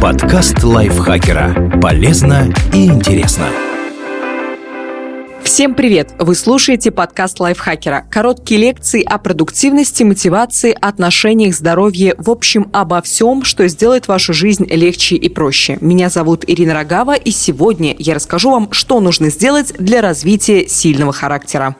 Подкаст лайфхакера. Полезно и интересно. Всем привет! Вы слушаете подкаст лайфхакера. Короткие лекции о продуктивности, мотивации, отношениях, здоровье, в общем, обо всем, что сделает вашу жизнь легче и проще. Меня зовут Ирина Рогава, и сегодня я расскажу вам, что нужно сделать для развития сильного характера.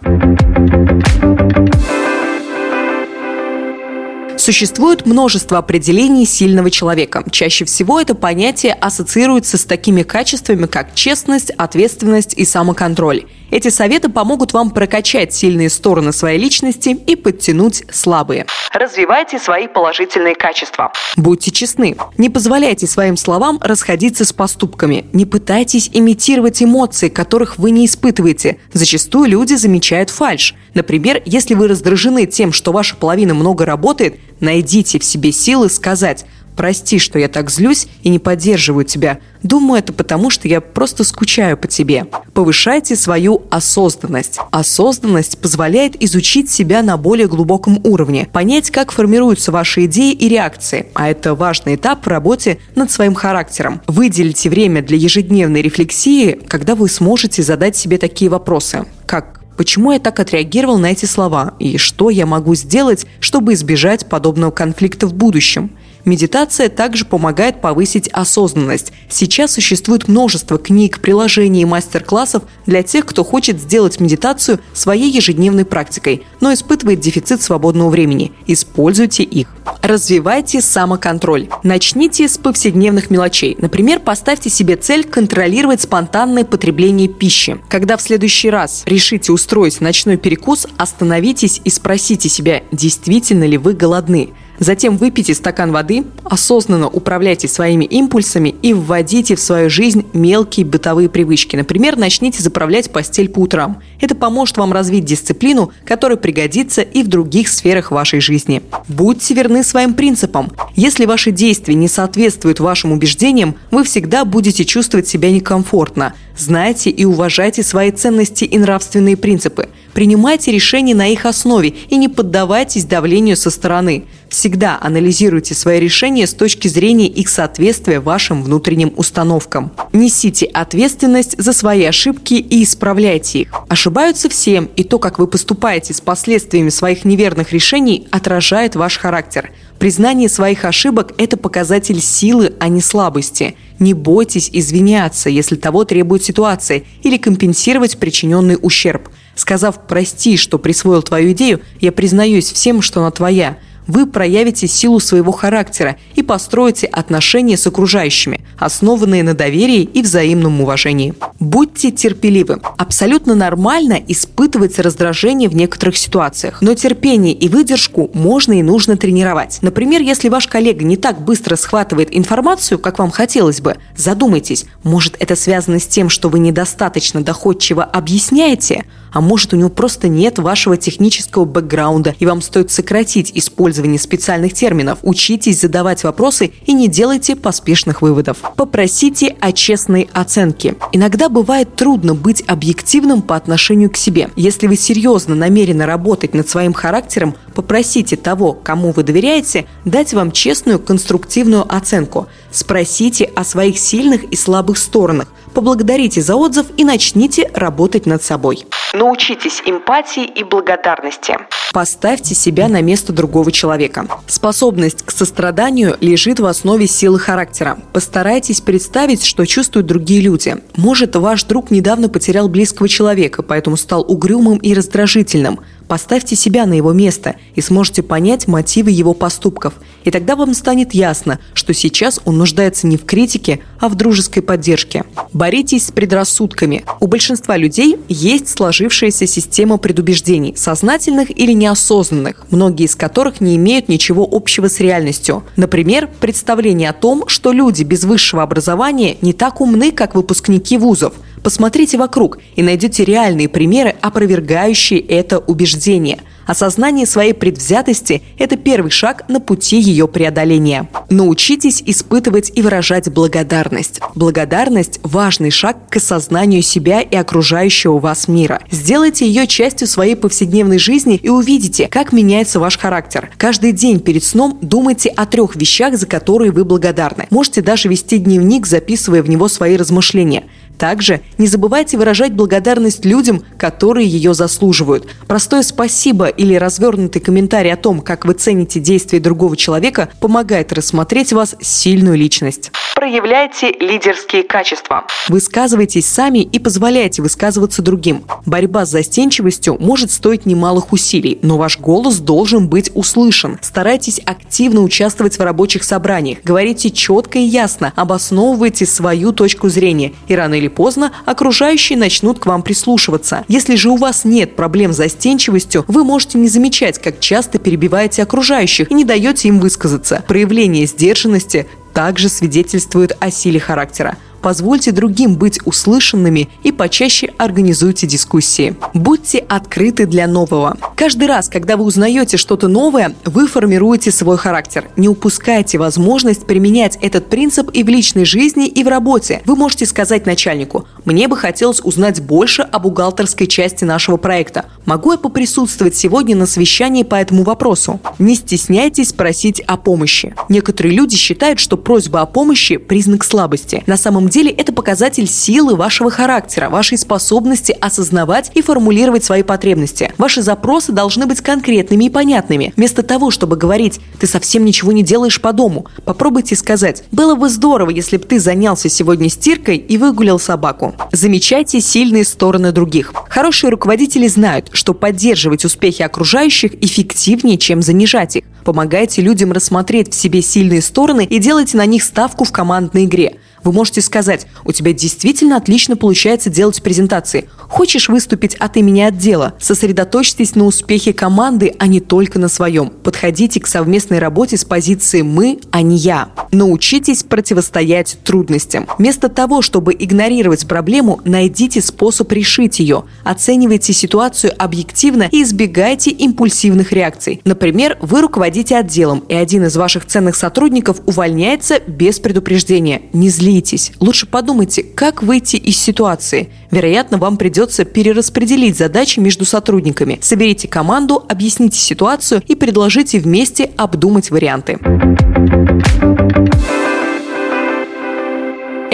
Существует множество определений сильного человека. Чаще всего это понятие ассоциируется с такими качествами, как честность, ответственность и самоконтроль. Эти советы помогут вам прокачать сильные стороны своей личности и подтянуть слабые. Развивайте свои положительные качества. Будьте честны. Не позволяйте своим словам расходиться с поступками. Не пытайтесь имитировать эмоции, которых вы не испытываете. Зачастую люди замечают фальш. Например, если вы раздражены тем, что ваша половина много работает, найдите в себе силы сказать Прости, что я так злюсь и не поддерживаю тебя. Думаю, это потому, что я просто скучаю по тебе. Повышайте свою осознанность. Осознанность позволяет изучить себя на более глубоком уровне, понять, как формируются ваши идеи и реакции. А это важный этап в работе над своим характером. Выделите время для ежедневной рефлексии, когда вы сможете задать себе такие вопросы, как Почему я так отреагировал на эти слова? И что я могу сделать, чтобы избежать подобного конфликта в будущем? Медитация также помогает повысить осознанность. Сейчас существует множество книг, приложений и мастер-классов для тех, кто хочет сделать медитацию своей ежедневной практикой, но испытывает дефицит свободного времени. Используйте их. Развивайте самоконтроль. Начните с повседневных мелочей. Например, поставьте себе цель контролировать спонтанное потребление пищи. Когда в следующий раз решите устроить ночной перекус, остановитесь и спросите себя, действительно ли вы голодны. Затем выпейте стакан воды, осознанно управляйте своими импульсами и вводите в свою жизнь мелкие бытовые привычки. Например, начните заправлять постель по утрам. Это поможет вам развить дисциплину, которая пригодится и в других сферах вашей жизни. Будьте верны своим принципам. Если ваши действия не соответствуют вашим убеждениям, вы всегда будете чувствовать себя некомфортно. Знайте и уважайте свои ценности и нравственные принципы. Принимайте решения на их основе и не поддавайтесь давлению со стороны. Всегда анализируйте свои решения с точки зрения их соответствия вашим внутренним установкам. Несите ответственность за свои ошибки и исправляйте их. Ошибаются всем, и то, как вы поступаете с последствиями своих неверных решений, отражает ваш характер. Признание своих ошибок – это показатель силы, а не слабости. Не бойтесь извиняться, если того требует ситуация, или компенсировать причиненный ущерб. Сказав «прости, что присвоил твою идею, я признаюсь всем, что она твоя», вы проявите силу своего характера и построите отношения с окружающими, основанные на доверии и взаимном уважении. Будьте терпеливы. Абсолютно нормально испытывать раздражение в некоторых ситуациях, но терпение и выдержку можно и нужно тренировать. Например, если ваш коллега не так быстро схватывает информацию, как вам хотелось бы, задумайтесь, может это связано с тем, что вы недостаточно доходчиво объясняете, а может у него просто нет вашего технического бэкграунда, и вам стоит сократить использование специальных терминов. Учитесь задавать вопросы и не делайте поспешных выводов. Попросите о честной оценке. Иногда бывает трудно быть объективным по отношению к себе. Если вы серьезно намерены работать над своим характером, попросите того, кому вы доверяете, дать вам честную конструктивную оценку. Спросите о своих сильных и слабых сторонах – поблагодарите за отзыв и начните работать над собой. Научитесь эмпатии и благодарности. Поставьте себя на место другого человека. Способность к состраданию лежит в основе силы характера. Постарайтесь представить, что чувствуют другие люди. Может, ваш друг недавно потерял близкого человека, поэтому стал угрюмым и раздражительным. Поставьте себя на его место и сможете понять мотивы его поступков. И тогда вам станет ясно, что сейчас он нуждается не в критике, а в дружеской поддержке. Боритесь с предрассудками. У большинства людей есть сложившаяся система предубеждений, сознательных или неосознанных, многие из которых не имеют ничего общего с реальностью. Например, представление о том, что люди без высшего образования не так умны, как выпускники вузов – Посмотрите вокруг и найдете реальные примеры, опровергающие это убеждение. Осознание своей предвзятости – это первый шаг на пути ее преодоления. Научитесь испытывать и выражать благодарность. Благодарность – важный шаг к осознанию себя и окружающего вас мира. Сделайте ее частью своей повседневной жизни и увидите, как меняется ваш характер. Каждый день перед сном думайте о трех вещах, за которые вы благодарны. Можете даже вести дневник, записывая в него свои размышления. Также не забывайте выражать благодарность людям, которые ее заслуживают. Простое спасибо или развернутый комментарий о том, как вы цените действия другого человека, помогает рассмотреть вас сильную личность. Проявляйте лидерские качества. Высказывайтесь сами и позволяйте высказываться другим. Борьба с застенчивостью может стоить немалых усилий, но ваш голос должен быть услышан. Старайтесь активно участвовать в рабочих собраниях. Говорите четко и ясно, обосновывайте свою точку зрения, и рано или поздно окружающие начнут к вам прислушиваться. Если же у вас нет проблем с застенчивостью, вы можете не замечать, как часто перебиваете окружающих и не даете им высказаться. Проявление сдержанности также свидетельствует о силе характера позвольте другим быть услышанными и почаще организуйте дискуссии. Будьте открыты для нового. Каждый раз, когда вы узнаете что-то новое, вы формируете свой характер. Не упускайте возможность применять этот принцип и в личной жизни, и в работе. Вы можете сказать начальнику, мне бы хотелось узнать больше о бухгалтерской части нашего проекта. Могу я поприсутствовать сегодня на совещании по этому вопросу? Не стесняйтесь просить о помощи. Некоторые люди считают, что просьба о помощи – признак слабости. На самом деле это показатель силы вашего характера, вашей способности осознавать и формулировать свои потребности. Ваши запросы должны быть конкретными и понятными. Вместо того, чтобы говорить «ты совсем ничего не делаешь по дому», попробуйте сказать «было бы здорово, если бы ты занялся сегодня стиркой и выгулял собаку». Замечайте сильные стороны других. Хорошие руководители знают, что поддерживать успехи окружающих эффективнее, чем занижать их. Помогайте людям рассмотреть в себе сильные стороны и делайте на них ставку в командной игре. Вы можете сказать, у тебя действительно отлично получается делать презентации. Хочешь выступить от имени отдела? Сосредоточьтесь на успехе команды, а не только на своем. Подходите к совместной работе с позиции «мы», а не «я». Научитесь противостоять трудностям. Вместо того, чтобы игнорировать проблему, найдите способ решить ее. Оценивайте ситуацию объективно и избегайте импульсивных реакций. Например, вы руководите отделом, и один из ваших ценных сотрудников увольняется без предупреждения. Не злитесь злитесь. Лучше подумайте, как выйти из ситуации. Вероятно, вам придется перераспределить задачи между сотрудниками. Соберите команду, объясните ситуацию и предложите вместе обдумать варианты.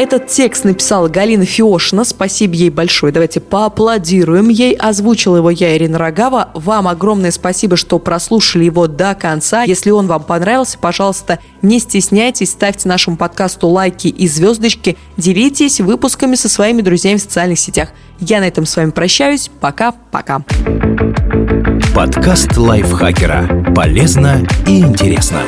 Этот текст написала Галина Фиошина. Спасибо ей большое. Давайте поаплодируем ей. Озвучила его я, Ирина Рогава. Вам огромное спасибо, что прослушали его до конца. Если он вам понравился, пожалуйста, не стесняйтесь, ставьте нашему подкасту лайки и звездочки, делитесь выпусками со своими друзьями в социальных сетях. Я на этом с вами прощаюсь. Пока-пока. Подкаст лайфхакера. Полезно и интересно.